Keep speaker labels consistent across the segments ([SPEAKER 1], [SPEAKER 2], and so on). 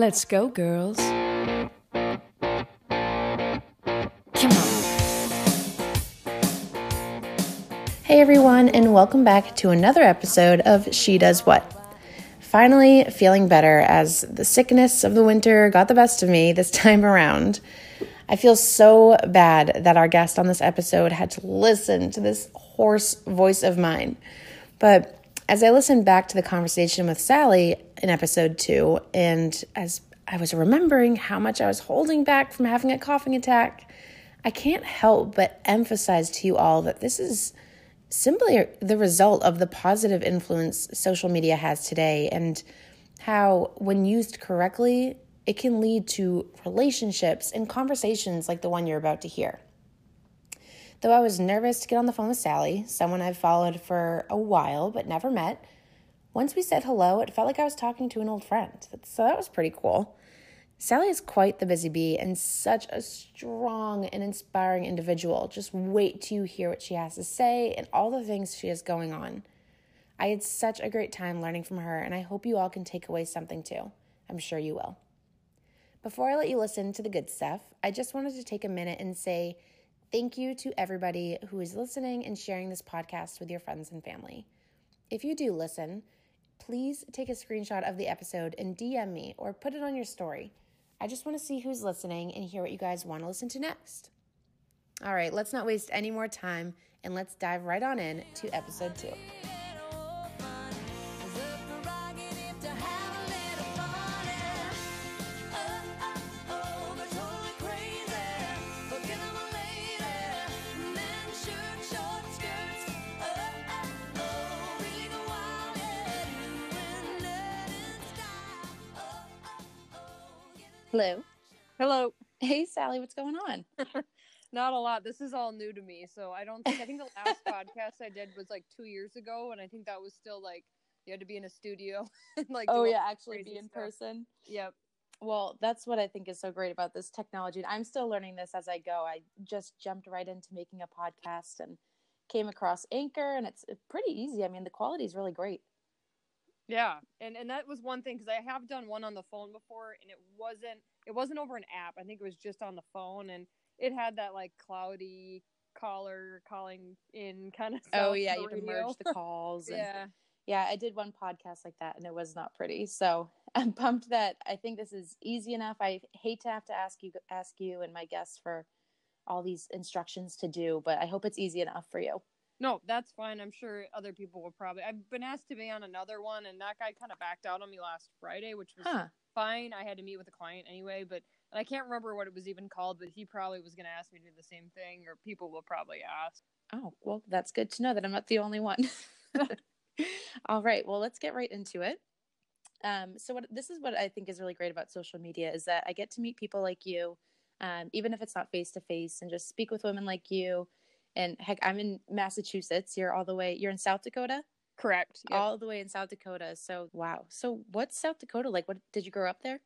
[SPEAKER 1] Let's go, girls. Come on. Hey, everyone, and welcome back to another episode of She Does What. Finally, feeling better as the sickness of the winter got the best of me this time around. I feel so bad that our guest on this episode had to listen to this hoarse voice of mine. But as I listened back to the conversation with Sally in episode two, and as I was remembering how much I was holding back from having a coughing attack, I can't help but emphasize to you all that this is simply the result of the positive influence social media has today and how, when used correctly, it can lead to relationships and conversations like the one you're about to hear. Though I was nervous to get on the phone with Sally, someone I've followed for a while but never met, once we said hello, it felt like I was talking to an old friend. So that was pretty cool. Sally is quite the busy bee and such a strong and inspiring individual. Just wait till you hear what she has to say and all the things she has going on. I had such a great time learning from her, and I hope you all can take away something too. I'm sure you will. Before I let you listen to the good stuff, I just wanted to take a minute and say Thank you to everybody who is listening and sharing this podcast with your friends and family. If you do listen, please take a screenshot of the episode and DM me or put it on your story. I just want to see who's listening and hear what you guys want to listen to next. All right, let's not waste any more time and let's dive right on in to episode two. Hello.
[SPEAKER 2] Hello.
[SPEAKER 1] Hey, Sally, what's going on?
[SPEAKER 2] Not a lot. This is all new to me. So I don't think, I think the last podcast I did was like two years ago. And I think that was still like, you had to be in a studio and like,
[SPEAKER 1] oh, yeah, actually be in stuff. person.
[SPEAKER 2] Yep.
[SPEAKER 1] Well, that's what I think is so great about this technology. I'm still learning this as I go. I just jumped right into making a podcast and came across Anchor, and it's pretty easy. I mean, the quality is really great.
[SPEAKER 2] Yeah, and and that was one thing because I have done one on the phone before, and it wasn't it wasn't over an app. I think it was just on the phone, and it had that like cloudy caller calling in kind of.
[SPEAKER 1] Oh yeah, you can merge the calls. And,
[SPEAKER 2] yeah,
[SPEAKER 1] yeah. I did one podcast like that, and it was not pretty. So I'm pumped that I think this is easy enough. I hate to have to ask you ask you and my guests for all these instructions to do, but I hope it's easy enough for you.
[SPEAKER 2] No, that's fine. I'm sure other people will probably. I've been asked to be on another one, and that guy kind of backed out on me last Friday, which was huh. fine. I had to meet with a client anyway, but and I can't remember what it was even called, but he probably was going to ask me to do the same thing, or people will probably ask.
[SPEAKER 1] Oh, well, that's good to know that I'm not the only one. All right, well, let's get right into it. Um, so, what this is what I think is really great about social media is that I get to meet people like you, um, even if it's not face to face, and just speak with women like you and heck, I'm in Massachusetts. You're all the way. You're in South Dakota.
[SPEAKER 2] Correct.
[SPEAKER 1] Yep. All the way in South Dakota. So wow. So what's South Dakota like? What did you grow up there?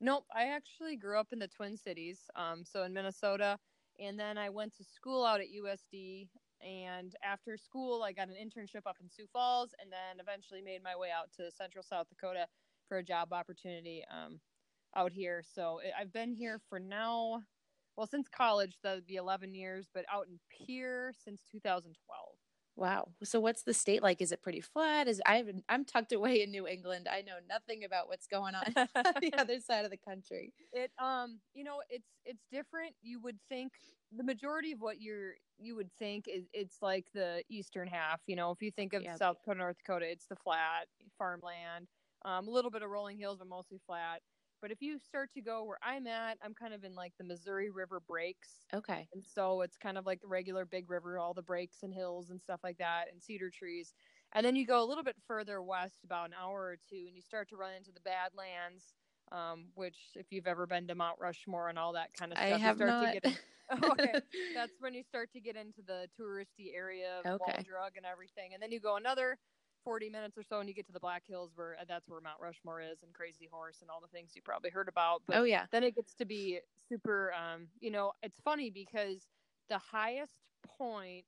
[SPEAKER 2] Nope. I actually grew up in the Twin Cities. Um, so in Minnesota, and then I went to school out at USD. And after school, I got an internship up in Sioux Falls, and then eventually made my way out to Central South Dakota for a job opportunity um, out here. So I've been here for now well since college that would be 11 years but out in Pierre since 2012
[SPEAKER 1] wow. So what's the state like? Is it pretty flat? Is i i'm tucked away in new england. I know nothing about what's going on on the other side of the country.
[SPEAKER 2] It um you know it's it's different. You would think the majority of what you're you would think is it's like the eastern half you know if you think of south dakota north dakota it's the flat farmland um, a little bit of rolling hills but mostly flat but if you start to go where I'm at, I'm kind of in like the Missouri River breaks.
[SPEAKER 1] Okay.
[SPEAKER 2] And so it's kind of like the regular big river, all the breaks and hills and stuff like that, and cedar trees. And then you go a little bit further west, about an hour or two, and you start to run into the Badlands, um, which if you've ever been to Mount Rushmore and all that kind of stuff,
[SPEAKER 1] I have
[SPEAKER 2] you
[SPEAKER 1] start not. to get. In-
[SPEAKER 2] oh, okay, that's when you start to get into the touristy area of okay. Wall and everything, and then you go another 40 minutes or so and you get to the Black Hills where uh, that's where Mount Rushmore is and Crazy Horse and all the things you probably heard about.
[SPEAKER 1] But oh yeah.
[SPEAKER 2] Then it gets to be super um, you know, it's funny because the highest point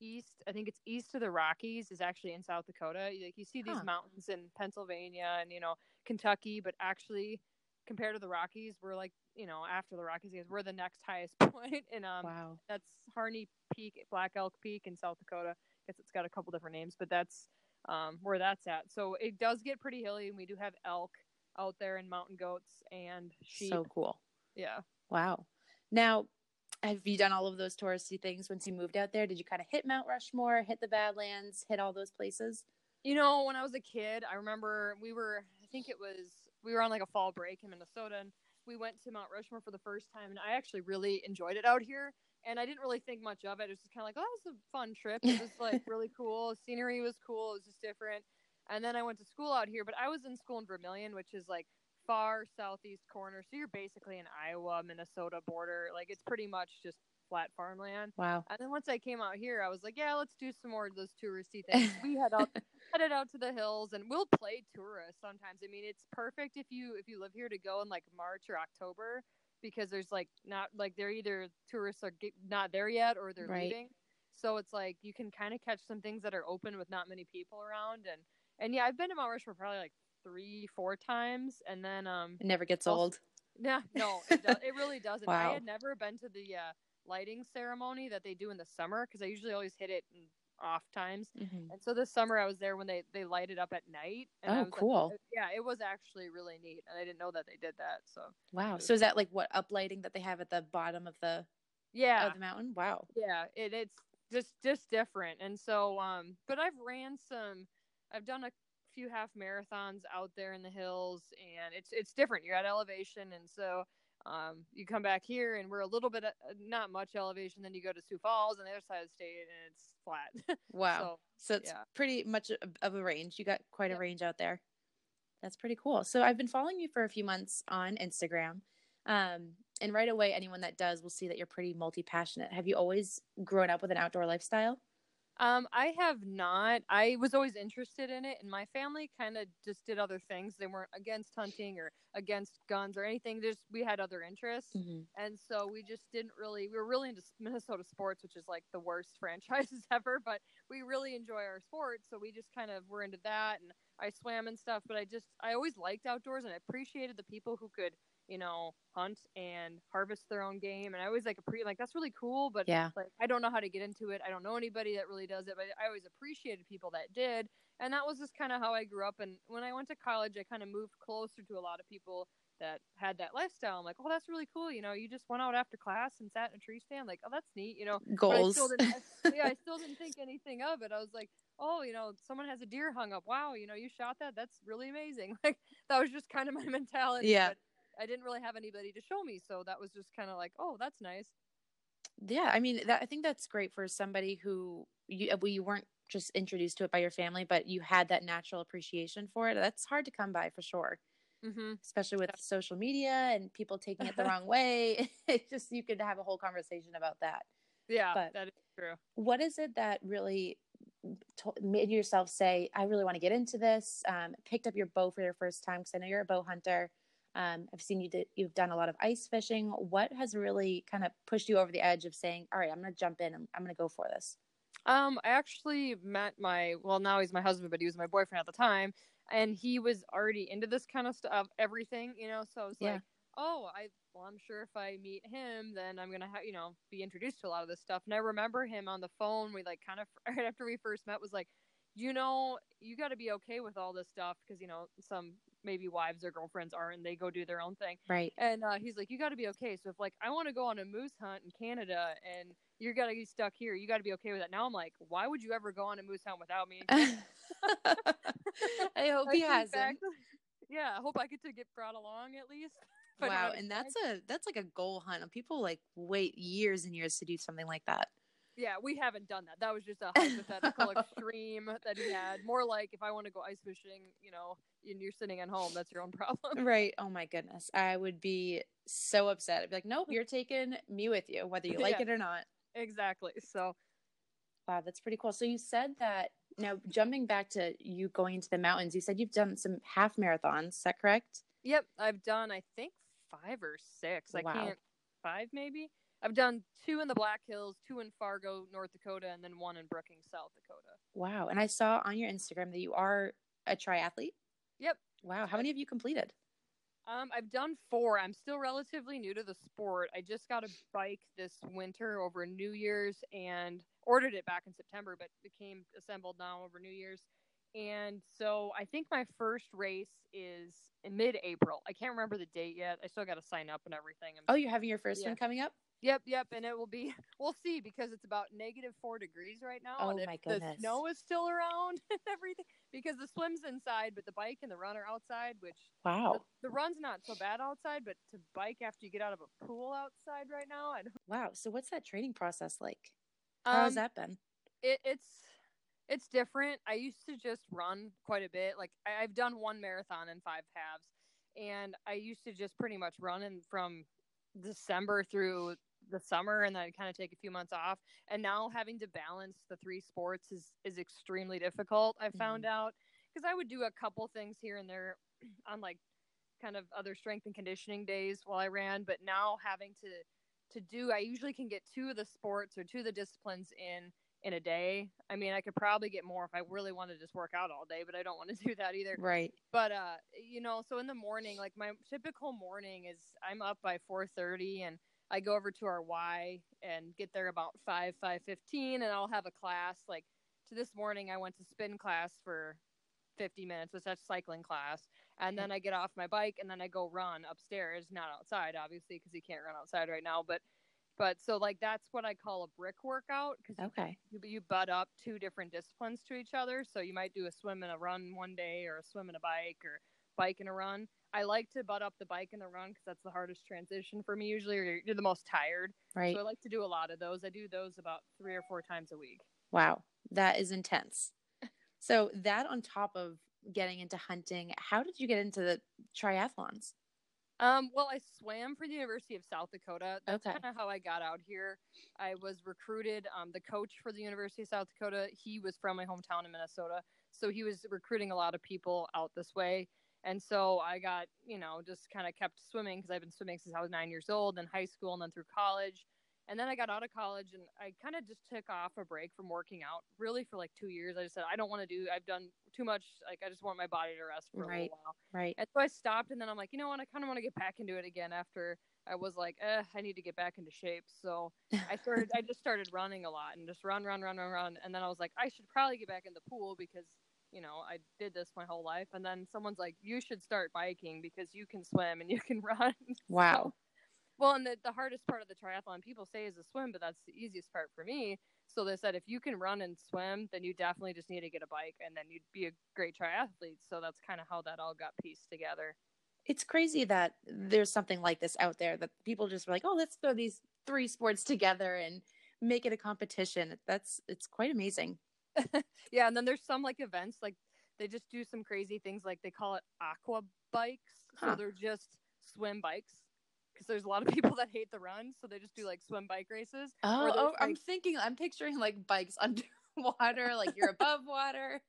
[SPEAKER 2] east, I think it's east of the Rockies is actually in South Dakota. Like you see these huh. mountains in Pennsylvania and you know, Kentucky, but actually compared to the Rockies, we're like you know after the Rockies, we're the next highest point, and um,
[SPEAKER 1] wow.
[SPEAKER 2] that's Harney Peak, Black Elk Peak in South Dakota. I guess it's got a couple different names, but that's um, where that's at. So it does get pretty hilly, and we do have elk out there and mountain goats and sheep.
[SPEAKER 1] So cool.
[SPEAKER 2] yeah.
[SPEAKER 1] Wow. Now, have you done all of those touristy things once you moved out there? Did you kind of hit Mount Rushmore, hit the Badlands, hit all those places?
[SPEAKER 2] You know, when I was a kid, I remember we were, I think it was, we were on like a fall break in Minnesota and we went to Mount Rushmore for the first time and I actually really enjoyed it out here. And I didn't really think much of it. It was just kind of like, oh, that was a fun trip. It was like really cool. Scenery was cool. It was just different. And then I went to school out here, but I was in school in Vermilion, which is like far southeast corner. So you're basically in Iowa, Minnesota border. Like it's pretty much just flat farmland.
[SPEAKER 1] Wow.
[SPEAKER 2] And then once I came out here, I was like, yeah, let's do some more of those touristy things. we head out headed out to the hills and we'll play tourists sometimes. I mean, it's perfect if you if you live here to go in like March or October because there's like not like they're either tourists are get, not there yet or they're
[SPEAKER 1] Right.
[SPEAKER 2] leaving. So it's like you can kind of catch some things that are open with not many people around and and yeah, I've been to Mount Rushmore probably like three, four times, and then um,
[SPEAKER 1] It never gets
[SPEAKER 2] Also-
[SPEAKER 1] old.
[SPEAKER 2] yeah, no, it, do- it really doesn't.
[SPEAKER 1] Wow.
[SPEAKER 2] I had never been to the uh, lighting ceremony that they do in the summer because I usually always hit it in off times.
[SPEAKER 1] Mhm.
[SPEAKER 2] And so this summer I was there when they they light it up at night. And
[SPEAKER 1] Oh,
[SPEAKER 2] was like-
[SPEAKER 1] cool.
[SPEAKER 2] yeah, it was actually really neat, and I didn't know that they did that. So
[SPEAKER 1] Wow. So is that like what uplighting that they have at the bottom of the
[SPEAKER 2] yeah,
[SPEAKER 1] of the mountain? Wow.
[SPEAKER 2] yeah it, it's just just different and so um but i've ran some i've done a few half marathons out there in the hills and it's it's different you're at elevation and so um you come back here and we're a little bit uh, not much elevation then you go to sioux falls on the other side of the state and it's flat
[SPEAKER 1] Wow.
[SPEAKER 2] so
[SPEAKER 1] So it's
[SPEAKER 2] yeah.
[SPEAKER 1] pretty much of of a range. You got quite a
[SPEAKER 2] Yep.
[SPEAKER 1] range out there. That's pretty cool. So I've been following you for a few months on Instagram. Um, and right away, anyone that does will see that you're pretty multi passionate. Have you always grown up with an outdoor lifestyle?
[SPEAKER 2] Um, I have not. I was always interested in it, and my family kind of just did other things. They weren't against hunting or against guns or anything. Just we had other interests,
[SPEAKER 1] Mhm.
[SPEAKER 2] and so we just didn't really. We were really into Minnesota sports, which is like the worst franchises ever. But we really enjoy our sports, so we just kind of were into that. And I swam and stuff, but I just I always liked outdoors, and I appreciated the people who could you know hunt and harvest their own game. And I always like appre like that's really cool, but
[SPEAKER 1] Yeah.
[SPEAKER 2] like I don't know how to get into it. I don't know anybody that really does it, but I always appreciated people that did. And that was just kind of how I grew up. And when I went to college, I kind of moved closer to a lot of people that had that lifestyle. I'm like, oh, that's really cool. You know, you just went out after class and sat in a tree stand. Like, oh, that's neat. You know, I
[SPEAKER 1] Goals.
[SPEAKER 2] still I- yeah, I still didn't think anything of it. I was like, oh, you know, someone has a deer hung up. Wow, you know, you shot that. That's really amazing. Like that was just kind of my mentality.
[SPEAKER 1] Yeah.
[SPEAKER 2] But I didn't really have anybody to show me, so that was just kind of like, oh, that's nice.
[SPEAKER 1] yeah. I mean, that, I think that's great for somebody who you, well, you weren't just introduced to it by your family, but you had that natural appreciation for it. That's hard to come by for sure.
[SPEAKER 2] Mm-hmm.
[SPEAKER 1] especially with social media and people taking it the wrong way. It's just you could have a whole conversation about that.
[SPEAKER 2] Yeah,
[SPEAKER 1] But-
[SPEAKER 2] that is true.
[SPEAKER 1] What is it that really to- made yourself say, "I really want to get into this"? Um, picked up your bow for your first time because I know you're a bow hunter. Um, I've seen you you've done a lot of ice fishing. What has really kind of pushed you over the edge of saying, "All right, I'm going to jump in and I'm going to go for this"?
[SPEAKER 2] Um, I actually met my well now he's my husband, but he was my boyfriend at the time, and he was already into this kind of stuff, everything, you know. So I was
[SPEAKER 1] Yeah.
[SPEAKER 2] like, oh, I well, I'm sure if I meet him, then I'm gonna ha- you know be introduced to a lot of this stuff. And I remember him on the phone. We like kind of right after we first met was like, you know, you got to be okay with all this stuff because you know some maybe wives or girlfriends aren't, and they go do their own thing.
[SPEAKER 1] Right.
[SPEAKER 2] And uh, he's like, you got to be okay. So if like I want to go on a moose hunt in Canada and you're gonna be stuck here, you got to be okay with that. Now I'm like, why would you ever go on a moose hunt without me?
[SPEAKER 1] I hope he hasn't.
[SPEAKER 2] yeah, I hope I get to get brought along at least. If I don't
[SPEAKER 1] Wow, and that's a that's like a goal hunt. People like wait years and years to do something like that.
[SPEAKER 2] Yeah, we haven't done that. That was just a hypothetical extreme that he had. More like if I want to go ice fishing, you know, and you're sitting at home, that's your own problem.
[SPEAKER 1] Right. Oh my goodness. I would be so upset. I'd be like, nope, you're taking me with you, whether you like
[SPEAKER 2] Yeah.
[SPEAKER 1] it or not.
[SPEAKER 2] exactly. So
[SPEAKER 1] Wow, that's pretty cool. So you said that now jumping back to you going into the mountains, you said you've done some half marathons. Is that correct?
[SPEAKER 2] Yep, I've done I think five or six. I can't five maybe. I've done two in the Black Hills, two in Fargo, North Dakota, and then one in Brookings, South Dakota.
[SPEAKER 1] Wow. And I saw on your Instagram that you are a triathlete.
[SPEAKER 2] Yep.
[SPEAKER 1] Wow. How many have you completed?
[SPEAKER 2] Um, I've done four. I'm still relatively new to the sport. I just got a bike this winter over New Year's and ordered it back in September, but it came assembled now over New Year's. And so I think my first race is in mid-April. I can't remember the date yet. I still got to sign up and everything. I'm,
[SPEAKER 3] Oh, you're having your first
[SPEAKER 2] Yeah.
[SPEAKER 3] one coming up?
[SPEAKER 2] Yep, yep, and it will be. We'll see because it's about negative four degrees right now.
[SPEAKER 3] Oh
[SPEAKER 2] and
[SPEAKER 3] my
[SPEAKER 2] The snow is still around and everything because the swim's inside, but the bike and the run are outside. Which
[SPEAKER 3] Wow.
[SPEAKER 2] the, the run's not so bad outside, but to bike after you get out of a pool outside right now, I don't.
[SPEAKER 3] Wow. So what's that training process like? How has
[SPEAKER 2] Um,
[SPEAKER 3] that been?
[SPEAKER 2] it, it's it's different. I used to just run quite a bit. Like I, I've done one marathon and five halves, and I used to just pretty much run in from December through the summer, and then I'd kind of take a few months off. And now having to balance the three sports is is extremely difficult. I found out because I would do a couple things here and there on like kind of other strength and conditioning days while I ran, but now having to to do I usually can get two of the sports or two of the disciplines in in a day. I mean, I could probably get more if I really wanted to just work out all day, but I don't want to do that either.
[SPEAKER 3] Right.
[SPEAKER 2] But uh, you know, so in the morning, like my typical morning is I'm up by 4:30 and I go over to our Y and get there about 5 5:15 and I'll have a class like to this morning I went to spin class for 50 minutes, which that's cycling class. And hmm. then I get off my bike and then I go run upstairs, not outside obviously because you can't run outside right now, but but so like that's what I call a brick workout because
[SPEAKER 3] Okay.
[SPEAKER 2] you, you butt up two different disciplines to each other. So you might do a swim and a run one day, or a swim and a bike, or bike and a run. I like to butt up the bike and the run because that's the hardest transition for me usually, or you're, you're the most tired.
[SPEAKER 3] Right.
[SPEAKER 2] So I like to do a lot of those. I do those about three or four times a week.
[SPEAKER 3] Wow. That is intense. So that on top of getting into hunting, how did you get into the triathlons?
[SPEAKER 2] Um, well, I swam for the University of South Dakota. That's
[SPEAKER 3] Okay.
[SPEAKER 2] kind of how I got out here. I was recruited. Um, the coach for the University of South Dakota, he was from my hometown in Minnesota, so he was recruiting a lot of people out this way. And so I got, you know, just kind of kept swimming because I've been swimming since I was nine years old, in high school, and then through college. And then I got out of college, and I kind of just took off a break from working out, really for like two years. I just said I don't want to do. I've done too much. Like I just want my body to rest for a
[SPEAKER 3] Right.
[SPEAKER 2] little while.
[SPEAKER 3] Right.
[SPEAKER 2] And so I stopped, and then I'm like, you know what? I kind of want to get back into it again after I was like, eh, I need to get back into shape. So I started, I just started running a lot and just run, run, run, run, run. And then I was like, I should probably get back in the pool because, you know, I did this my whole life. And then someone's like, you should start biking because you can swim and you can run.
[SPEAKER 3] Wow.
[SPEAKER 2] Well, and the, the hardest part of the triathlon, people say is the swim, but that's the easiest part for me. So they said if you can run and swim, then you definitely just need to get a bike and then you'd be a great triathlete. So that's kind of how that all got pieced together.
[SPEAKER 3] It's crazy that there's something like this out there that people just were like, oh, let's throw these three sports together and make it a competition. That's it's quite amazing.
[SPEAKER 2] Yeah, and then there's some like events like they just do some crazy things like they call it aqua bikes.
[SPEAKER 3] Huh.
[SPEAKER 2] So they're just swim bikes because there's a lot of people that hate the run, so they just do like swim bike races.
[SPEAKER 3] Oh, oh I'm thinking, I'm picturing like bikes underwater, like you're above water.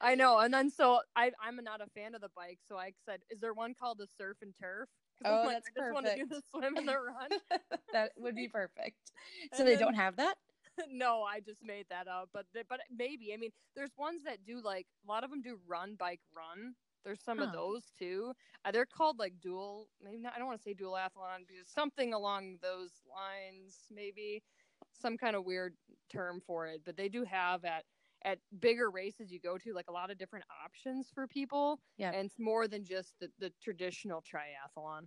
[SPEAKER 2] I know, and then so I I'm not a fan of the bike, so I said, is there one called the surf and turf?
[SPEAKER 3] Oh,
[SPEAKER 2] like,
[SPEAKER 3] that's
[SPEAKER 2] I just want to do the swim and the run.
[SPEAKER 3] that would be perfect. So
[SPEAKER 2] And
[SPEAKER 3] they
[SPEAKER 2] then-
[SPEAKER 3] don't have that?
[SPEAKER 2] no, I just made that up, but they- but maybe I mean, there's ones that do like a lot of them do run bike run. There's some of those too. Uh, they're called like dual. Maybe not. I don't want to say dualathlon because something along those lines. Maybe some kind of weird term for it. But they do have at at bigger races you go to like a lot of different options for people.
[SPEAKER 3] Yeah.
[SPEAKER 2] and it's more than just the, the traditional triathlon.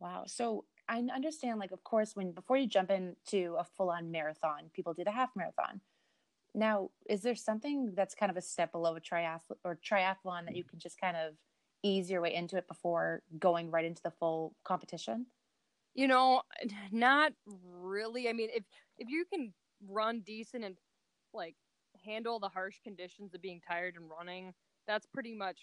[SPEAKER 3] Wow. So I understand, like, of course, when before you jump into a full on marathon, people do the half marathon. Now, is there something that's kind of a step below a triathlon or triathlon that you can just kind of ease your way into it before going right into the full competition?
[SPEAKER 2] You know, not really. I mean, if if you can run decent and like handle the harsh conditions of being tired and running, that's pretty much.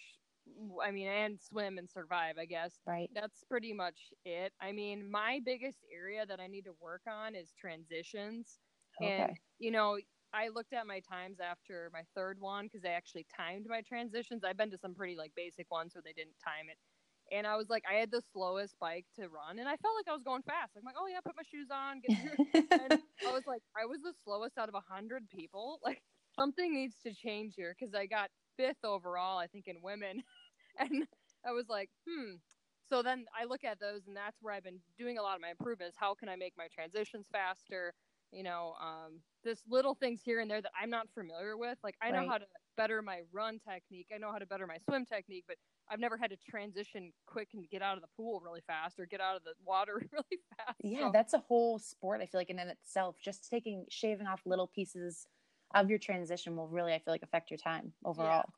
[SPEAKER 2] I mean, and swim and survive. I guess
[SPEAKER 3] Right.
[SPEAKER 2] that's pretty much it. I mean, my biggest area that I need to work on is transitions. And
[SPEAKER 3] Okay.
[SPEAKER 2] you know, I looked at my times after my third one because they actually timed my transitions. I've been to some pretty like basic ones where they didn't time it. And I was like, I had the slowest bike to run, and I felt like I was going fast. I'm like, oh yeah, put my shoes on, get here. and I was like, I was the slowest out of a hundred people. Like something needs to change here because I got fifth overall, I think, in women, and I was like, hmm. so then I look at those, and that's where I've been doing a lot of my improvements. How can I make my transitions faster? You know, um, this little things here and there that I'm not familiar with. Like I know
[SPEAKER 3] Right.
[SPEAKER 2] how to better my run technique. I know how to better my swim technique, but I've never had to transition quick and get out of the pool really fast or get out of the water really fast.
[SPEAKER 1] Yeah,
[SPEAKER 2] So-
[SPEAKER 1] that's a whole sport. I feel like in and itself, just taking shaving off little pieces of your transition will really, I feel like, affect your time overall.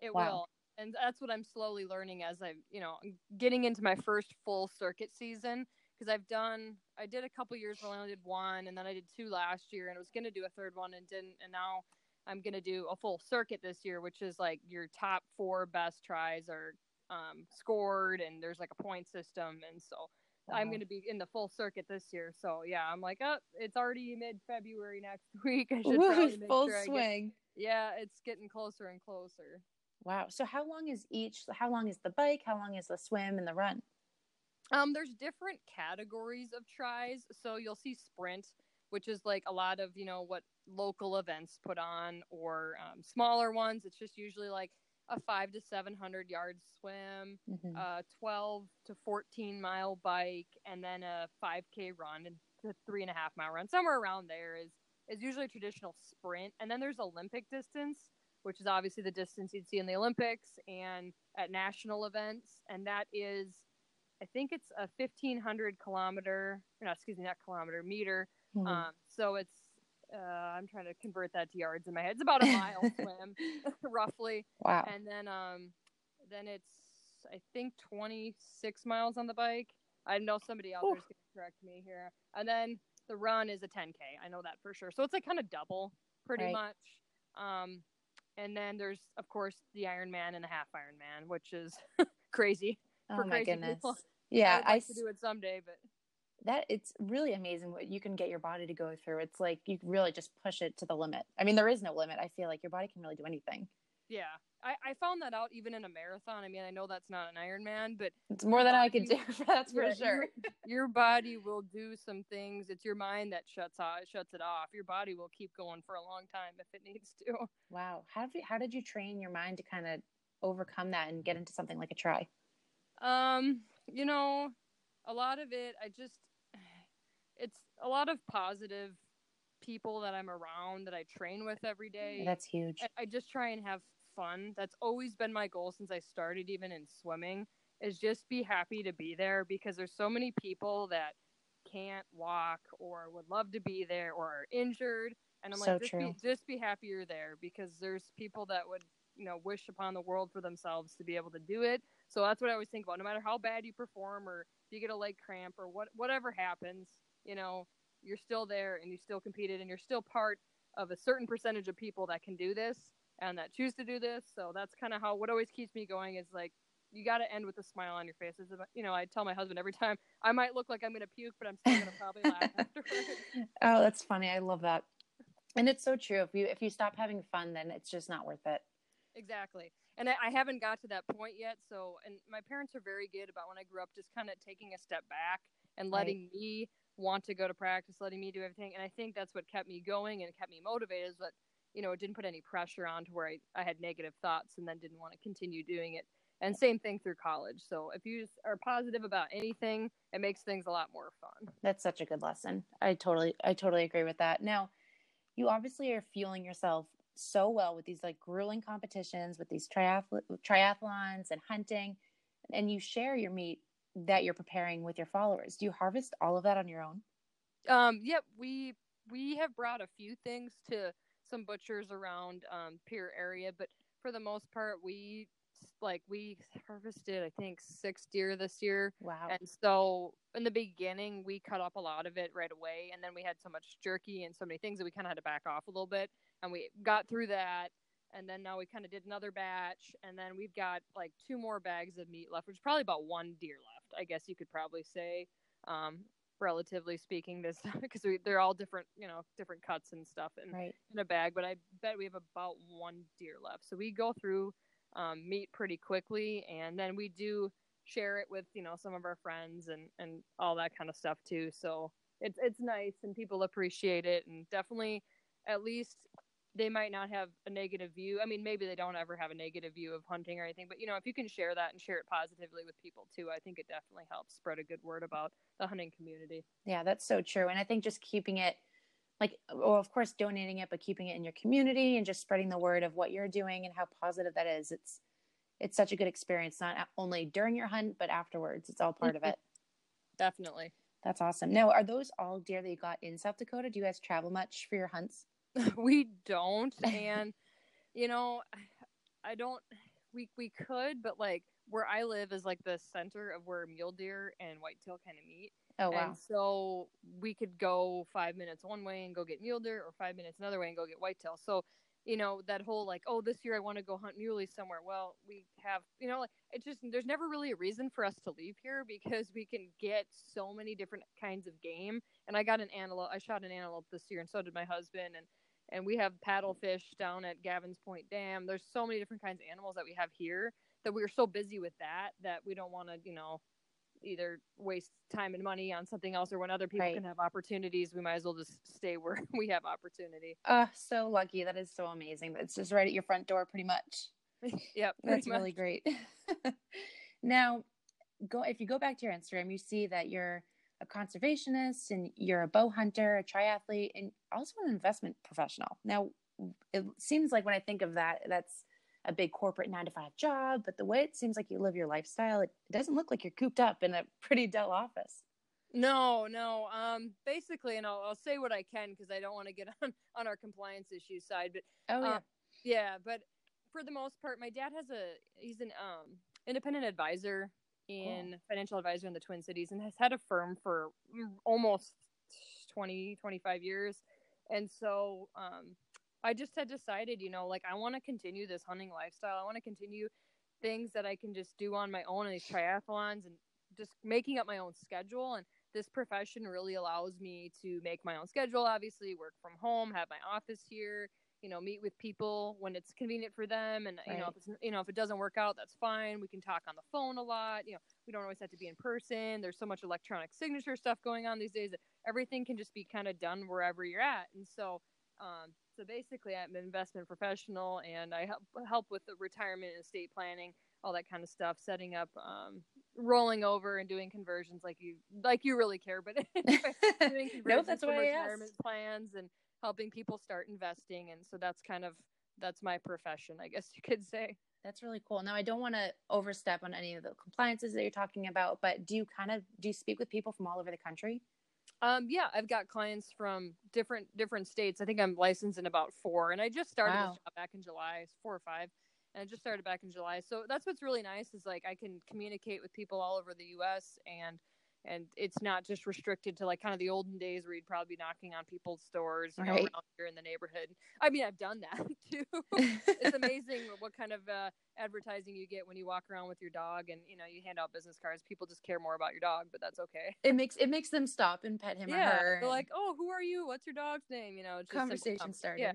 [SPEAKER 2] It
[SPEAKER 1] Wow.
[SPEAKER 2] will. And that's what I'm slowly learning as I'm, you know, getting into my first full circuit season because I've done, I did a couple years where I only did one and then I did two last year and I was going to do a third one and didn't. And now I'm going to do a full circuit this year, which is like your top four best tries are um, scored and there's like a point system. And so I'm going to be in the full circuit this year. So yeah, I'm like, oh, it's already mid February next week. I should
[SPEAKER 1] Woo, full
[SPEAKER 2] sure I get-
[SPEAKER 1] swing.
[SPEAKER 2] yeah, it's getting closer and closer.
[SPEAKER 1] Wow. So how long is each? How long is the bike? How long is the swim and the run?
[SPEAKER 2] Um, there's different categories of tries. So you'll see sprint, which is like a lot of you know what local events put on, or um, smaller ones. It's just usually like a five to seven hundred yard swim,
[SPEAKER 1] Mhm.
[SPEAKER 2] a twelve to fourteen mile bike, and then a five k run and a three and a half mile run. Somewhere around there is is usually a traditional sprint, and then there's Olympic distance, which is obviously the distance you'd see in the Olympics and at national events, and that is I think it's a 1500 kilometer, no, excuse me, not kilometer, meter.
[SPEAKER 1] Mhm.
[SPEAKER 2] Um, so it's, uh, I'm trying to convert that to yards in my head. It's about a mile swim, roughly.
[SPEAKER 1] wow.
[SPEAKER 2] And then, um, then it's, I think 26 miles on the bike. I know somebody out there's going to correct me here. And then the run is a 10K. I know that for sure. So it's like kind of double pretty
[SPEAKER 1] Right.
[SPEAKER 2] much. Um, and then there's, of course, the Ironman and the half Ironman, which is crazy.
[SPEAKER 1] oh
[SPEAKER 2] for
[SPEAKER 1] my
[SPEAKER 2] crazy
[SPEAKER 1] goodness.
[SPEAKER 2] people.
[SPEAKER 1] Yeah,
[SPEAKER 2] I'd
[SPEAKER 1] I
[SPEAKER 2] like to do it someday, but
[SPEAKER 1] that it's really amazing what you can get your body to go through. It's like you really just push it to the limit. I mean, there is no limit. I feel like your body can really do anything.
[SPEAKER 2] yeah, I, I found that out even in a marathon. I mean, I know that's not an Ironman, but
[SPEAKER 1] It's more than I could do. That's for
[SPEAKER 2] yeah,
[SPEAKER 1] sure.
[SPEAKER 2] Your, your body will do some things. It's your mind that shuts off, shuts it off. Your body will keep going for a long time if it needs to.
[SPEAKER 1] Wow. How did you, how did you train your mind to kind of overcome that and get into something like a try?
[SPEAKER 2] Um, you know, a lot of it, I just, it's a lot of positive people that I'm around that I train with every day.
[SPEAKER 1] That's huge.
[SPEAKER 2] I- just try and have fun. That's always been my goal since I started, even in swimming, is just be happy to be there because there's so many people that can't walk or would love to be there or are injured. And I'm
[SPEAKER 1] So
[SPEAKER 2] like, just
[SPEAKER 1] true.
[SPEAKER 2] be, just be happy you're there because there's people that would, you know, wish upon the world for themselves to be able to do it. So that's what I always think about. No matter how bad you perform or if you get a leg cramp or what, whatever happens, you know, you're still there and you still competed and you're still part of a certain percentage of people that can do this and that choose to do this. So that's kind of how what always keeps me going is like you got to end with a smile on your face. It's you know, I tell my husband every time I might look like I'm gonna puke, but I'm still gonna probably laugh afterwards.
[SPEAKER 1] Oh, that's funny. I love that. And it's so true. If you if you stop having fun, then it's just not worth it.
[SPEAKER 2] Exactly. And I, I haven't got to that point yet. So, and my parents are very good about when I grew up, just kind of taking a step back and letting me want to go to practice, letting me do everything. And I think that's what kept me going and kept me motivated is that, you know, it didn't put any pressure on to where I, I had negative thoughts and then didn't want to continue doing it. And same thing through college. So if you are positive about anything, it makes things a lot more fun.
[SPEAKER 1] That's such a good lesson. I totally I totally agree with that. Now, you obviously are fueling yourself so well with these like grueling competitions, with these triath- triathlons and hunting, and you share your meat that you're preparing with your followers. Do you harvest all of that on your own?
[SPEAKER 2] Um, yep, we we have brought a few things to some butchers around um, Pierre area, but for the most part, we like we harvested I think six deer this year,
[SPEAKER 1] Wow.
[SPEAKER 2] and so in the beginning we cut up a lot of it right away, and then we had so much jerky and so many things that we kind of had to back off a little bit, and we got through that. And then now we kind of did another batch, and then we've got like two more bags of meat left, which is probably about one deer left, I guess you could probably say. Um, relatively speaking this because they're all different you know different cuts and stuff in,
[SPEAKER 1] right.
[SPEAKER 2] in a bag but i bet we have about one deer left so we go through um, meat pretty quickly and then we do share it with you know some of our friends and and all that kind of stuff too so it's it's nice and people appreciate it and definitely at least they might not have a negative view. I mean, maybe they don't ever have a negative view of hunting or anything, but you know, if you can share that and share it positively with people too, I think it definitely helps spread a good word about the hunting community.
[SPEAKER 1] Yeah, that's so true. And I think just keeping it like well, of course donating it but keeping it in your community and just spreading the word of what you're doing and how positive that is. It's it's such a good experience not only during your hunt but afterwards. It's all part of it.
[SPEAKER 2] Definitely.
[SPEAKER 1] That's awesome. Now, are those all deer that you got in South Dakota? Do you guys travel much for your hunts?
[SPEAKER 2] we don't and you know i don't we we could but like where i live is like the center of where mule deer and whitetail kind of meet.
[SPEAKER 1] Oh wow.
[SPEAKER 2] and so we could go five minutes one way and go get mule deer or five minutes another way and go get whitetail. So you know that whole like oh this year i want to go hunt muley somewhere. Well we have you know like it's just there's never really a reason for us to leave here because we can get so many different kinds of game. And i got an antelope i shot an antelope this year and so did my husband and and we have paddlefish down at Gavin's Point Dam. There's so many different kinds of animals that we have here that we're so busy with that that we don't want to, you know, either waste time and money on something else or when other people
[SPEAKER 1] Right.
[SPEAKER 2] can have opportunities, we might as well just stay where we have opportunity.
[SPEAKER 1] Uh, so lucky. That is so amazing. It's just right at your front door pretty much.
[SPEAKER 2] yep.
[SPEAKER 1] That's
[SPEAKER 2] pretty
[SPEAKER 1] really great. now, go if you go back to your Instagram, you see that you're a conservationist and you're a bow hunter, a triathlete, and also an investment professional. Now, it seems like when I think of that, that's a big corporate nine to five job, but the way it seems like you live your lifestyle, it doesn't look like you're cooped up in a pretty dull office.
[SPEAKER 2] No, no. Um, basically, and I'll, I'll say what I can because I don't want to get on on our compliance issue side, but
[SPEAKER 1] Oh,
[SPEAKER 2] Uh, yeah, but for the most part, my dad has a he's an um independent advisor in financial advisor in the Twin Cities and has had a firm for mm, almost 20 25 years. And so um I just had decided, you know, like I want to continue this hunting lifestyle. I want to continue things that I can just do on my own and these triathlons and just making up my own schedule and this profession really allows me to make my own schedule obviously work from home have my office here you know meet with people when it's convenient for them. And you know if it's you know if it doesn't work out that's fine. We can talk on the phone a lot. You know we don't always have to be in person. There's so much electronic signature stuff going on these days that everything can just be kind of done wherever you're at. And so um so basically i'm an investment professional and i help help with the retirement and estate planning all that kind of stuff setting up um rolling over and doing conversions like you like you really care. But doing conversions
[SPEAKER 1] no, that's why
[SPEAKER 2] retirement plans and helping people start investing and so that's kind of that's my profession i guess you could say
[SPEAKER 1] That's really cool. Now, I don't want to overstep on any of the compliances that you're talking about, but do you kind of do you speak with people from all over the country?
[SPEAKER 2] um yeah i've got clients from different different states i think i'm licensed in about four and i just started
[SPEAKER 1] Wow.
[SPEAKER 2] this job back in july four or five and I just started back in july so that's what's really nice is like i can communicate with people all over the us and and it's not just restricted to like kind of the olden days where you'd probably be knocking on people's doors you know around here in the neighborhood. I mean i've done that too. It's amazing what kind of uh, advertising you get when you walk around with your dog and you know you hand out business cards. People just care more about your dog but that's okay.
[SPEAKER 1] It makes it makes them stop and pet him or
[SPEAKER 2] yeah
[SPEAKER 1] her.
[SPEAKER 2] they're like oh who are you? What's your dog's name? You know just
[SPEAKER 1] conversation starter.
[SPEAKER 2] yeah.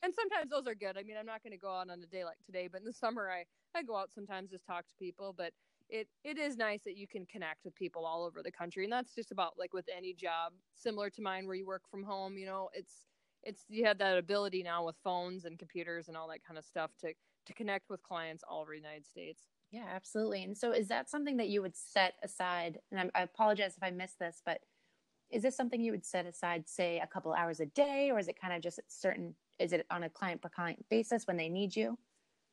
[SPEAKER 2] And sometimes those are good. I mean i'm not going to go out on a day like today but in the summer i i go out sometimes just talk to people but it it is nice that you can connect with people all over the country and that's just about like with any job similar to mine where you work from home you know it's it's you have that ability now with phones and computers and all that kind of stuff to to connect with clients all over the united states
[SPEAKER 1] Yeah, absolutely. And so, is that something that you would set aside? And I, I apologize if I missed this, but is this something you would set aside, say, a couple hours a day, or is it kind of just certain? Is it on a client per client basis when they need you?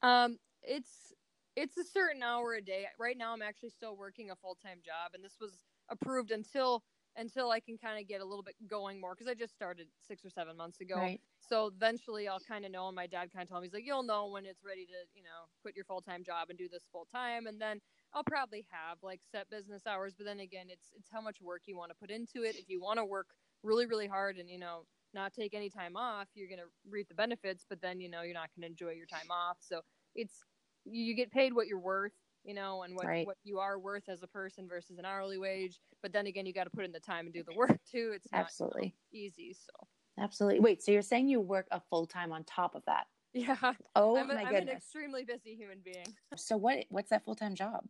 [SPEAKER 2] Um, it's it's a certain hour a day. Right now, I'm actually still working a full time job, and this was approved until until I can kind of get a little bit going more because I just started six or seven months ago.
[SPEAKER 1] Right.
[SPEAKER 2] So eventually, I'll kind of know. And my dad kind of told me he's like, "You'll know when it's ready to, you know, quit your full time job and do this full time." And then I'll probably have like set business hours. But then again, it's it's how much work you want to put into it. If you want to work really really hard and you know not take any time off, you're gonna reap the benefits. But then you know you're not gonna enjoy your time off. So it's you you get paid what you're worth you know and what,
[SPEAKER 1] Right.
[SPEAKER 2] what you are worth as a person versus an hourly wage but then again you got to put in the time and do the work too it's not
[SPEAKER 1] Absolutely.
[SPEAKER 2] easy so
[SPEAKER 1] Absolutely. Wait, so you're saying you work a full time on top of that?
[SPEAKER 2] yeah
[SPEAKER 1] Oh
[SPEAKER 2] I'm, a,
[SPEAKER 1] my
[SPEAKER 2] I'm an extremely busy human being
[SPEAKER 1] so what? What's that full time job?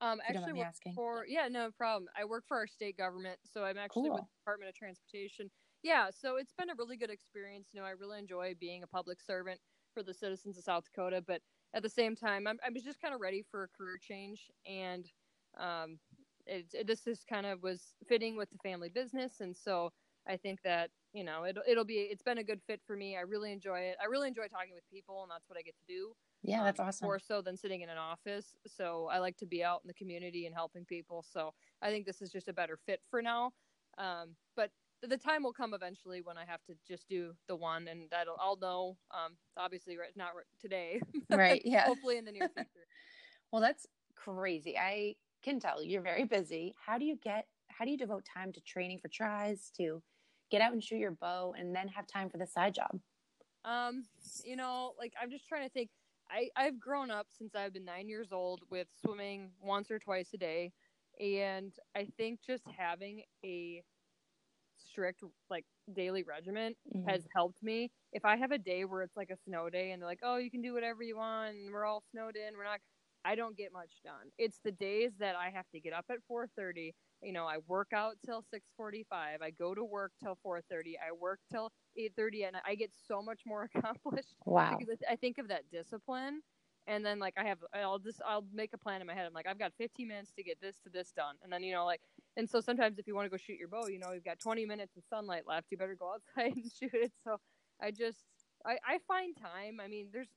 [SPEAKER 2] um
[SPEAKER 1] you
[SPEAKER 2] actually
[SPEAKER 1] mind me
[SPEAKER 2] work
[SPEAKER 1] asking.
[SPEAKER 2] for yeah no problem i work for our state government so i'm actually with
[SPEAKER 1] Cool.
[SPEAKER 2] the department of transportation Yeah, so it's been a really good experience. You know, I really enjoy being a public servant for the citizens of South Dakota, but at the same time, I'm, I'm just kind of ready for a career change. And um, it, it, this is kind of was fitting with the family business. And so I think that, you know, it, it'll be, it's been a good fit for me. I really enjoy it. I really enjoy talking with people, and that's what I get to do.
[SPEAKER 1] Yeah, that's um, awesome.
[SPEAKER 2] More so than sitting in an office. So I like to be out in the community and helping people. So I think this is just a better fit for now. Um, but the time will come eventually when I have to just do the one, and that'll I'll know. Um, obviously, right, not today,
[SPEAKER 1] right? Yeah,
[SPEAKER 2] hopefully in the near future.
[SPEAKER 1] well, that's crazy. I can tell you're very busy. How do you get? How do you devote time to training for tries to get out and shoot your bow, and then have time for the side job?
[SPEAKER 2] Um, you know, like I'm just trying to think. I I've grown up since I've been nine years old with swimming once or twice a day, and I think just having a strict like daily regiment mm-hmm. has helped me. If I have a day where it's like a snow day and they're like, "Oh, you can do whatever you want," and we're all snowed in, we're not. I don't get much done. It's the days that I have to get up at 4:30. You know, I work out till 6:45. I go to work till 4:30. I work till 8:30, and I get so much more accomplished.
[SPEAKER 1] Wow!
[SPEAKER 2] Because I think of that discipline and then like I have I'll just I'll make a plan in my head. I'm like I've got 15 minutes to get this to this done, and then you know like and so sometimes if you want to go shoot your bow, you know you've got 20 minutes of sunlight left. You better go outside and shoot it. So I just I I find time. I mean, there's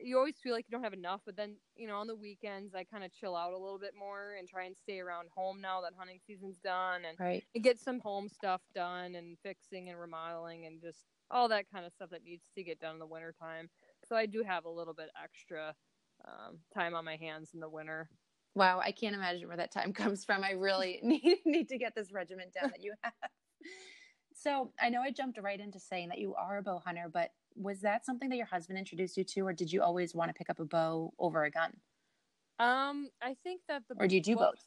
[SPEAKER 2] you always feel like you don't have enough, but then you know on the weekends I kind of chill out a little bit more and try and stay around home now that hunting season's done and,
[SPEAKER 1] right.
[SPEAKER 2] and get some home stuff done and fixing and remodeling and just all that kind of stuff that needs to get done in the wintertime so I do have a little bit extra um, time on my hands in the winter.
[SPEAKER 1] Wow, I can't imagine where that time comes from. I really need need to get this regiment down that you have. so I know I jumped right into saying that you are a bow hunter, but was that something that your husband introduced you to, or did you always want to pick up a bow over a gun?
[SPEAKER 2] Um, I think that the
[SPEAKER 1] or do you do both?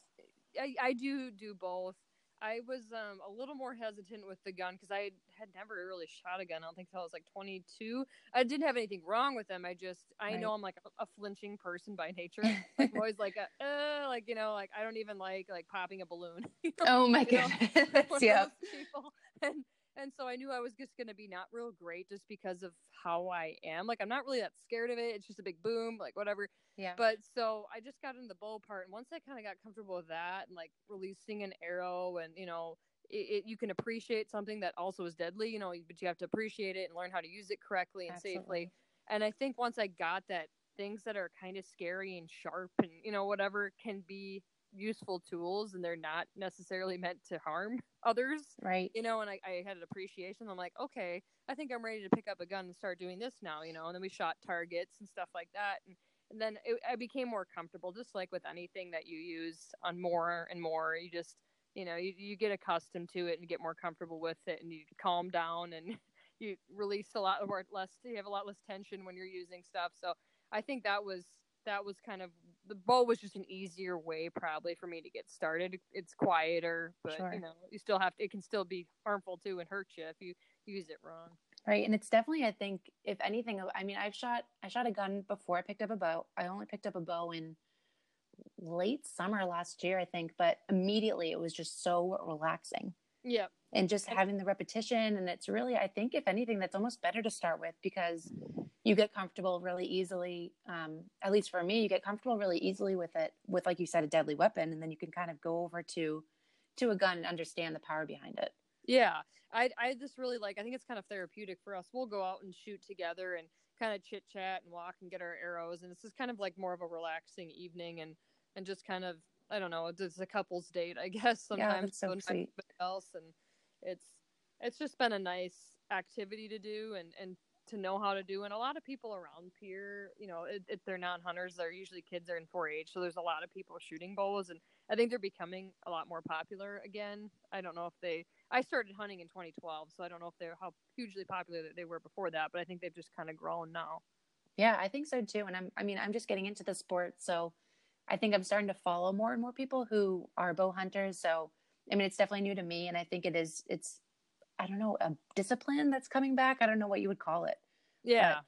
[SPEAKER 2] I, I do do both. I was um, a little more hesitant with the gun because I had never really shot a gun. I don't think I was like 22. I didn't have anything wrong with them. I just I right. know I'm like a, a, flinching person by nature. Like I'm always like a, uh, like you know like I don't even like like popping a balloon.
[SPEAKER 1] you know? Oh my goodness! yeah.
[SPEAKER 2] People and and so I knew I was just going to be not real great just because of how I am. Like I'm not really that scared of it. It's just a big boom, like whatever.
[SPEAKER 1] Yeah.
[SPEAKER 2] But so I just got into the bow part, and once I kind of got comfortable with that, and like releasing an arrow, and you know, it, it, you can appreciate something that also is deadly, you know, but you have to appreciate it and learn how to use it correctly and Absolutely. safely. And I think once I got that, things that are kind of scary and sharp and you know whatever can be useful tools and they're not necessarily meant to harm others.
[SPEAKER 1] Right.
[SPEAKER 2] You know, and I, I had an appreciation. I'm like, okay, I think I'm ready to pick up a gun and start doing this now, you know, and then we shot targets and stuff like that. And, and then it, I became more comfortable, just like with anything that you use on more and more. You just, you know, you, you get accustomed to it and get more comfortable with it and you calm down and you release a lot more less, you have a lot less tension when you're using stuff. So I think that was that was kind of the bow was just an easier way probably for me to get started. It's quieter, but sure. you know, you still have to, it can still be harmful too and hurt you if you use it wrong.
[SPEAKER 1] Right. And it's definitely, I think, if anything, I mean, I've shot, I shot a gun before I picked up a bow. I only picked up a bow in late summer last year, I think, but immediately it was just so relaxing.
[SPEAKER 2] Yeah.
[SPEAKER 1] And just having the repetition. And it's really, I think, if anything, that's almost better to start with because you get comfortable really easily. Um, at least for me, you get comfortable really easily with it, with, like you said, a deadly weapon. And then you can kind of go over to, to a gun and understand the power behind it.
[SPEAKER 2] Yeah. I, I just really like, I think it's kind of therapeutic for us. We'll go out and shoot together and kind of chit chat and walk and get our arrows. And this is kind of like more of a relaxing evening and, and just kind of I don't know, it's a couple's date, I guess. Sometimes
[SPEAKER 1] yeah, so sweet.
[SPEAKER 2] else, and it's it's just been a nice activity to do and and to know how to do. And a lot of people around here, you know, if, if they're not hunters, they're usually kids are in 4-H, so there's a lot of people shooting bows, and I think they're becoming a lot more popular again. I don't know if they. I started hunting in 2012, so I don't know if they're how hugely popular that they were before that, but I think they've just kind of grown now.
[SPEAKER 1] Yeah, I think so too. And I'm, I mean, I'm just getting into the sport, so I think I'm starting to follow more and more people who are bow hunters. So, I mean, it's definitely new to me. And I think it is, it's, I don't know, a discipline that's coming back. I don't know what you would call it.
[SPEAKER 2] Yeah.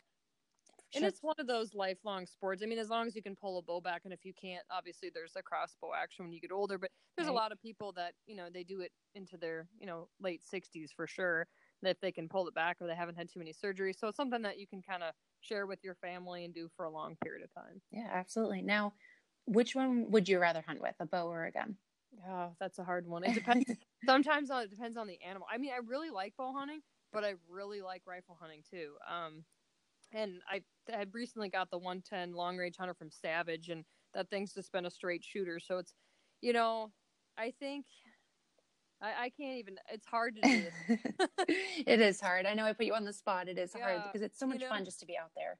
[SPEAKER 2] and it's one of those lifelong sports. I mean, as long as you can pull a bow back, and if you can't, obviously there's a crossbow action when you get older. But there's right. a lot of people that you know they do it into their you know late 60s for sure. If they can pull it back or they haven't had too many surgeries, so it's something that you can kind of share with your family and do for a long period of time.
[SPEAKER 1] Yeah, absolutely. Now, which one would you rather hunt with, a bow or a gun?
[SPEAKER 2] Oh, that's a hard one. It depends. Sometimes it depends on the animal. I mean, I really like bow hunting, but I really like rifle hunting too. Um, and I I recently got the 110 long range hunter from Savage, and that thing's just been a straight shooter. So it's, you know, I think I, I can't even. It's hard to do.
[SPEAKER 1] it is hard. I know I put you on the spot. It is yeah, hard because it's so much you know, fun just to be out there.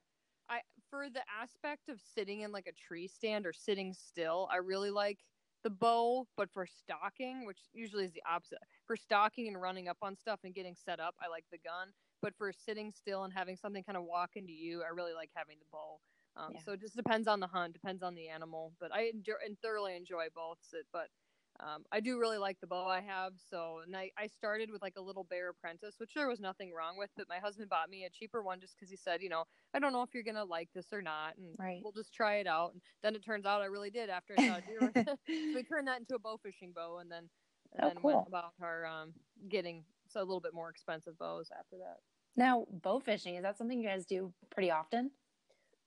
[SPEAKER 2] I for the aspect of sitting in like a tree stand or sitting still, I really like the bow, but for stalking, which usually is the opposite, for stalking and running up on stuff and getting set up, I like the gun. But for sitting still and having something kind of walk into you, I really like having the bow. Um, yeah. So it just depends on the hunt, depends on the animal. But I enjoy and thoroughly enjoy both. But um, I do really like the bow I have. So, and I, I started with like a little Bear Apprentice, which there was nothing wrong with. But my husband bought me a cheaper one just because he said, you know, I don't know if you're gonna like this or not, and right. we'll just try it out. And then it turns out I really did after I saw deer. so we turned that into a bow fishing bow, and then and oh, then cool. went about our um, getting so a little bit more expensive bows after that.
[SPEAKER 1] Now, bow fishing is that something you guys do pretty often?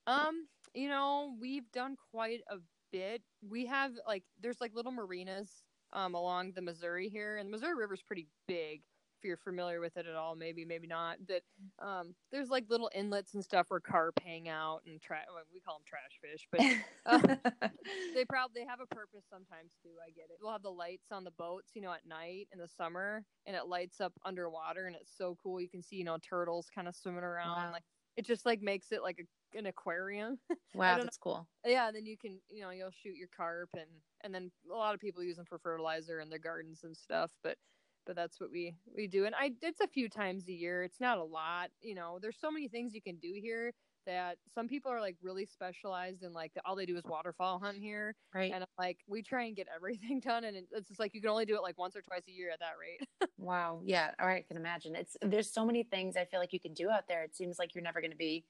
[SPEAKER 2] Um, you know, we've done quite a bit. We have like there's like little marinas um along the Missouri here, and the Missouri River is pretty big. If you're familiar with it at all, maybe maybe not. But um, there's like little inlets and stuff where carp hang out and tra- well, we call them trash fish, but uh, they probably have a purpose sometimes too. I get it. We'll have the lights on the boats, you know, at night in the summer, and it lights up underwater, and it's so cool. You can see, you know, turtles kind of swimming around. Wow. Like it just like makes it like a an aquarium.
[SPEAKER 1] Wow, that's know. cool.
[SPEAKER 2] Yeah, then you can you know you'll shoot your carp and and then a lot of people use them for fertilizer in their gardens and stuff. But but that's what we we do, and I it's a few times a year. It's not a lot, you know. There's so many things you can do here that some people are like really specialized in like all they do is waterfowl hunt here.
[SPEAKER 1] Right.
[SPEAKER 2] And like we try and get everything done and it's just like you can only do it like once or twice a year at that rate.
[SPEAKER 1] Wow. Yeah. All right. I can imagine. It's there's so many things i feel like you can do out there. It seems like you're never going to be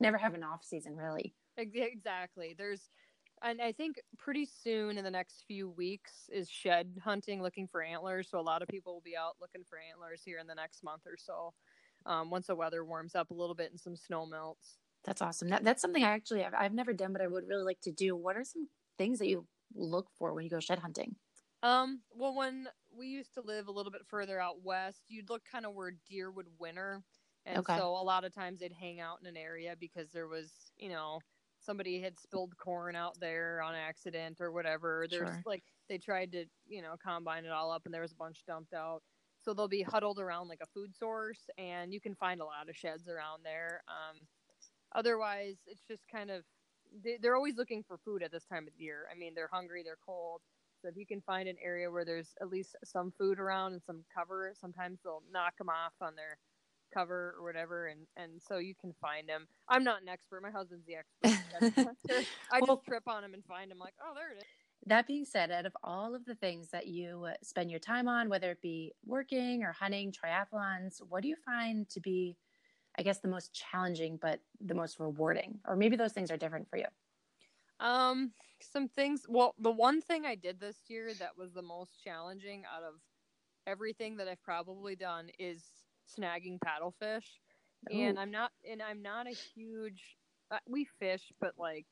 [SPEAKER 1] never have an off season really.
[SPEAKER 2] Exactly. There's and i think pretty soon in the next few weeks is shed hunting looking for antlers. So a lot of people will be out looking for antlers here in the next month or so um, once the weather warms up a little bit and some snow melts
[SPEAKER 1] that's awesome. That, that's something I actually I've, I've never done, but I would really like to do. What are some things that you look for when you go shed hunting?
[SPEAKER 2] Um, well, when we used to live a little bit further out west, you'd look kind of where deer would winter, and okay. so a lot of times they'd hang out in an area because there was, you know, somebody had spilled corn out there on accident or whatever. There's sure. like they tried to, you know, combine it all up, and there was a bunch dumped out. So they'll be huddled around like a food source, and you can find a lot of sheds around there. Um, otherwise it's just kind of they, they're always looking for food at this time of year. I mean they're hungry they're cold. So if you can find an area where there's at least some food around and some cover sometimes they'll knock them off on their cover or whatever and and so you can find them i'm not an expert. My husband's the expert. I just well, trip on them and find them like oh there it is.
[SPEAKER 1] That being said out of all of the things that you spend your time on whether it be working or hunting triathlons what do you find to be I guess the most challenging but the most rewarding? Or maybe those things are different for you.
[SPEAKER 2] Um some things well the one thing I did this year that was the most challenging out of everything that I've probably done is snagging paddlefish. Ooh. And I'm not and I'm not a huge uh, we fish but like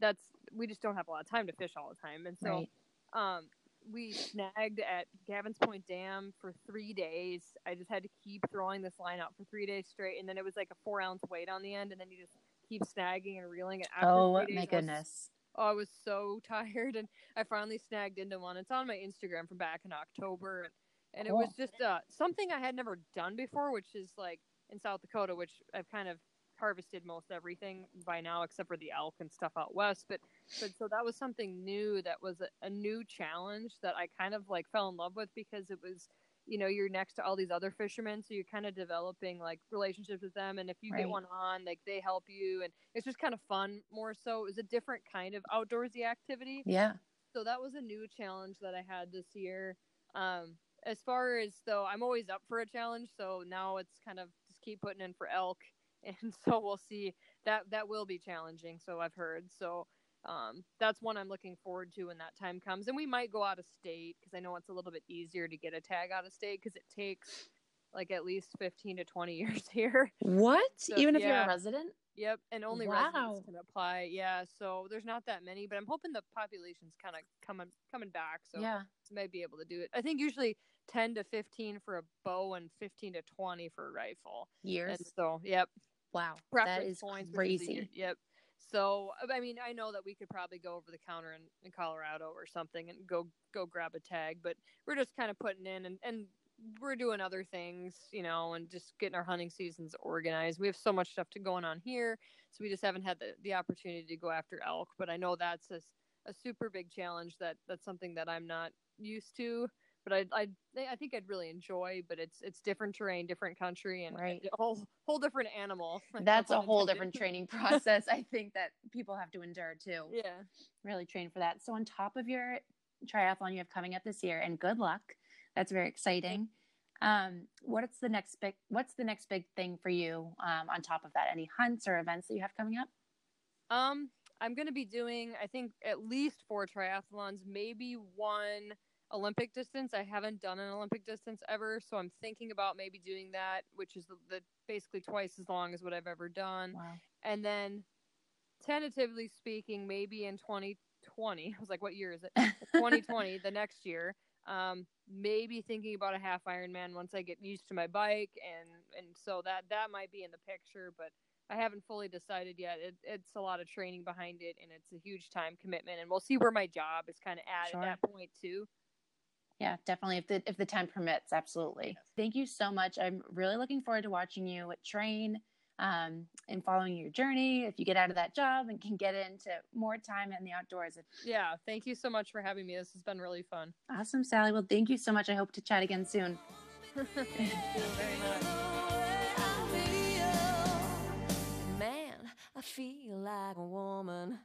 [SPEAKER 2] that's we just don't have a lot of time to fish all the time. And so right. um we snagged at Gavin's Point Dam for three days. I just had to keep throwing this line out for three days straight, and then it was like a four ounce weight on the end, and then you just keep snagging and reeling it.
[SPEAKER 1] After oh my goodness!
[SPEAKER 2] Was, oh, I was so tired, and I finally snagged into one. It's on my Instagram from back in October, and, and cool. it was just uh, something I had never done before, which is like in South Dakota, which I've kind of harvested most everything by now except for the elk and stuff out west. But but so that was something new that was a, a, new challenge that i kind of like fell in love with because it was you know you're next to all these other fishermen so you're kind of developing like relationships with them. And if you right. get one on like they help you. And it's just kind of fun more so. It was a different kind of outdoorsy activity.
[SPEAKER 1] Yeah.
[SPEAKER 2] So that was a new challenge that i had this year. Um as far as though i'm always up for a challenge. So now it's kind of just keep putting in for elk and so we'll see that that will be challenging. So I've heard. So um, that's one I'm looking forward to when that time comes. And we might go out of state because I know it's a little bit easier to get a tag out of state because it takes like at least 15 to 20 years here.
[SPEAKER 1] What?
[SPEAKER 2] So,
[SPEAKER 1] Even if you're a resident?
[SPEAKER 2] Yep, and only
[SPEAKER 1] Wow.
[SPEAKER 2] residents can apply. Yeah, so there's not that many, but I'm hoping the population's kind of coming coming back, so
[SPEAKER 1] yeah.
[SPEAKER 2] may be able to do it. I think usually 10 to 15 for a bow and 15 to 20 for a rifle.
[SPEAKER 1] Years.
[SPEAKER 2] And so, yep,
[SPEAKER 1] wow.
[SPEAKER 2] preference
[SPEAKER 1] that is
[SPEAKER 2] points.
[SPEAKER 1] crazy.
[SPEAKER 2] Yep. So I mean, I know that we could probably go over the counter in, in Colorado or something and go go grab a tag, but we're just kind of putting in and and we're doing other things, you know, and just getting our hunting seasons organized. We have so much stuff to going on here, so we just haven't had the, the opportunity to go after elk. But I know that's a, a super big challenge. That that's something that I'm not used to. But I I I think I'd really enjoy. But it's it's different terrain, different country, and
[SPEAKER 1] Right.
[SPEAKER 2] a whole whole different animal. like,
[SPEAKER 1] That's a whole different training process. I think that people have to endure too.
[SPEAKER 2] Yeah.
[SPEAKER 1] Really train for that. So on top of your triathlon you have coming up this year, and good luck. That's very exciting. Um, what's the next big what's the next big thing for you um, on top of that? Any hunts or events that you have coming up?
[SPEAKER 2] Um, I'm gonna be doing I think at least four triathlons, maybe one Olympic distance. I haven't done an Olympic distance ever, so I'm thinking about maybe doing that, which is the, the basically twice as long as what I've ever done.
[SPEAKER 1] Wow.
[SPEAKER 2] And then, tentatively speaking, maybe in 2020. I was like, what year is it? 2020, the next year. Um, maybe thinking about a half Ironman once I get used to my bike, and and so that that might be in the picture, but I haven't fully decided yet. It, it's a lot of training behind it, and it's a huge time commitment, and we'll see where my job is kind of at
[SPEAKER 1] Sure.
[SPEAKER 2] at that point too.
[SPEAKER 1] Yeah, definitely. If the if the time permits, absolutely.
[SPEAKER 2] Yes.
[SPEAKER 1] Thank you so much. I'm really looking forward to watching you train um, and following your journey. If you get out of that job and can get into more time in the outdoors,
[SPEAKER 2] Yeah, thank you so much for having me. This has been really fun.
[SPEAKER 1] awesome, Sally. Well, thank you so much. I hope to chat again soon.
[SPEAKER 2] thank you very much.
[SPEAKER 4] Man, I feel like a woman.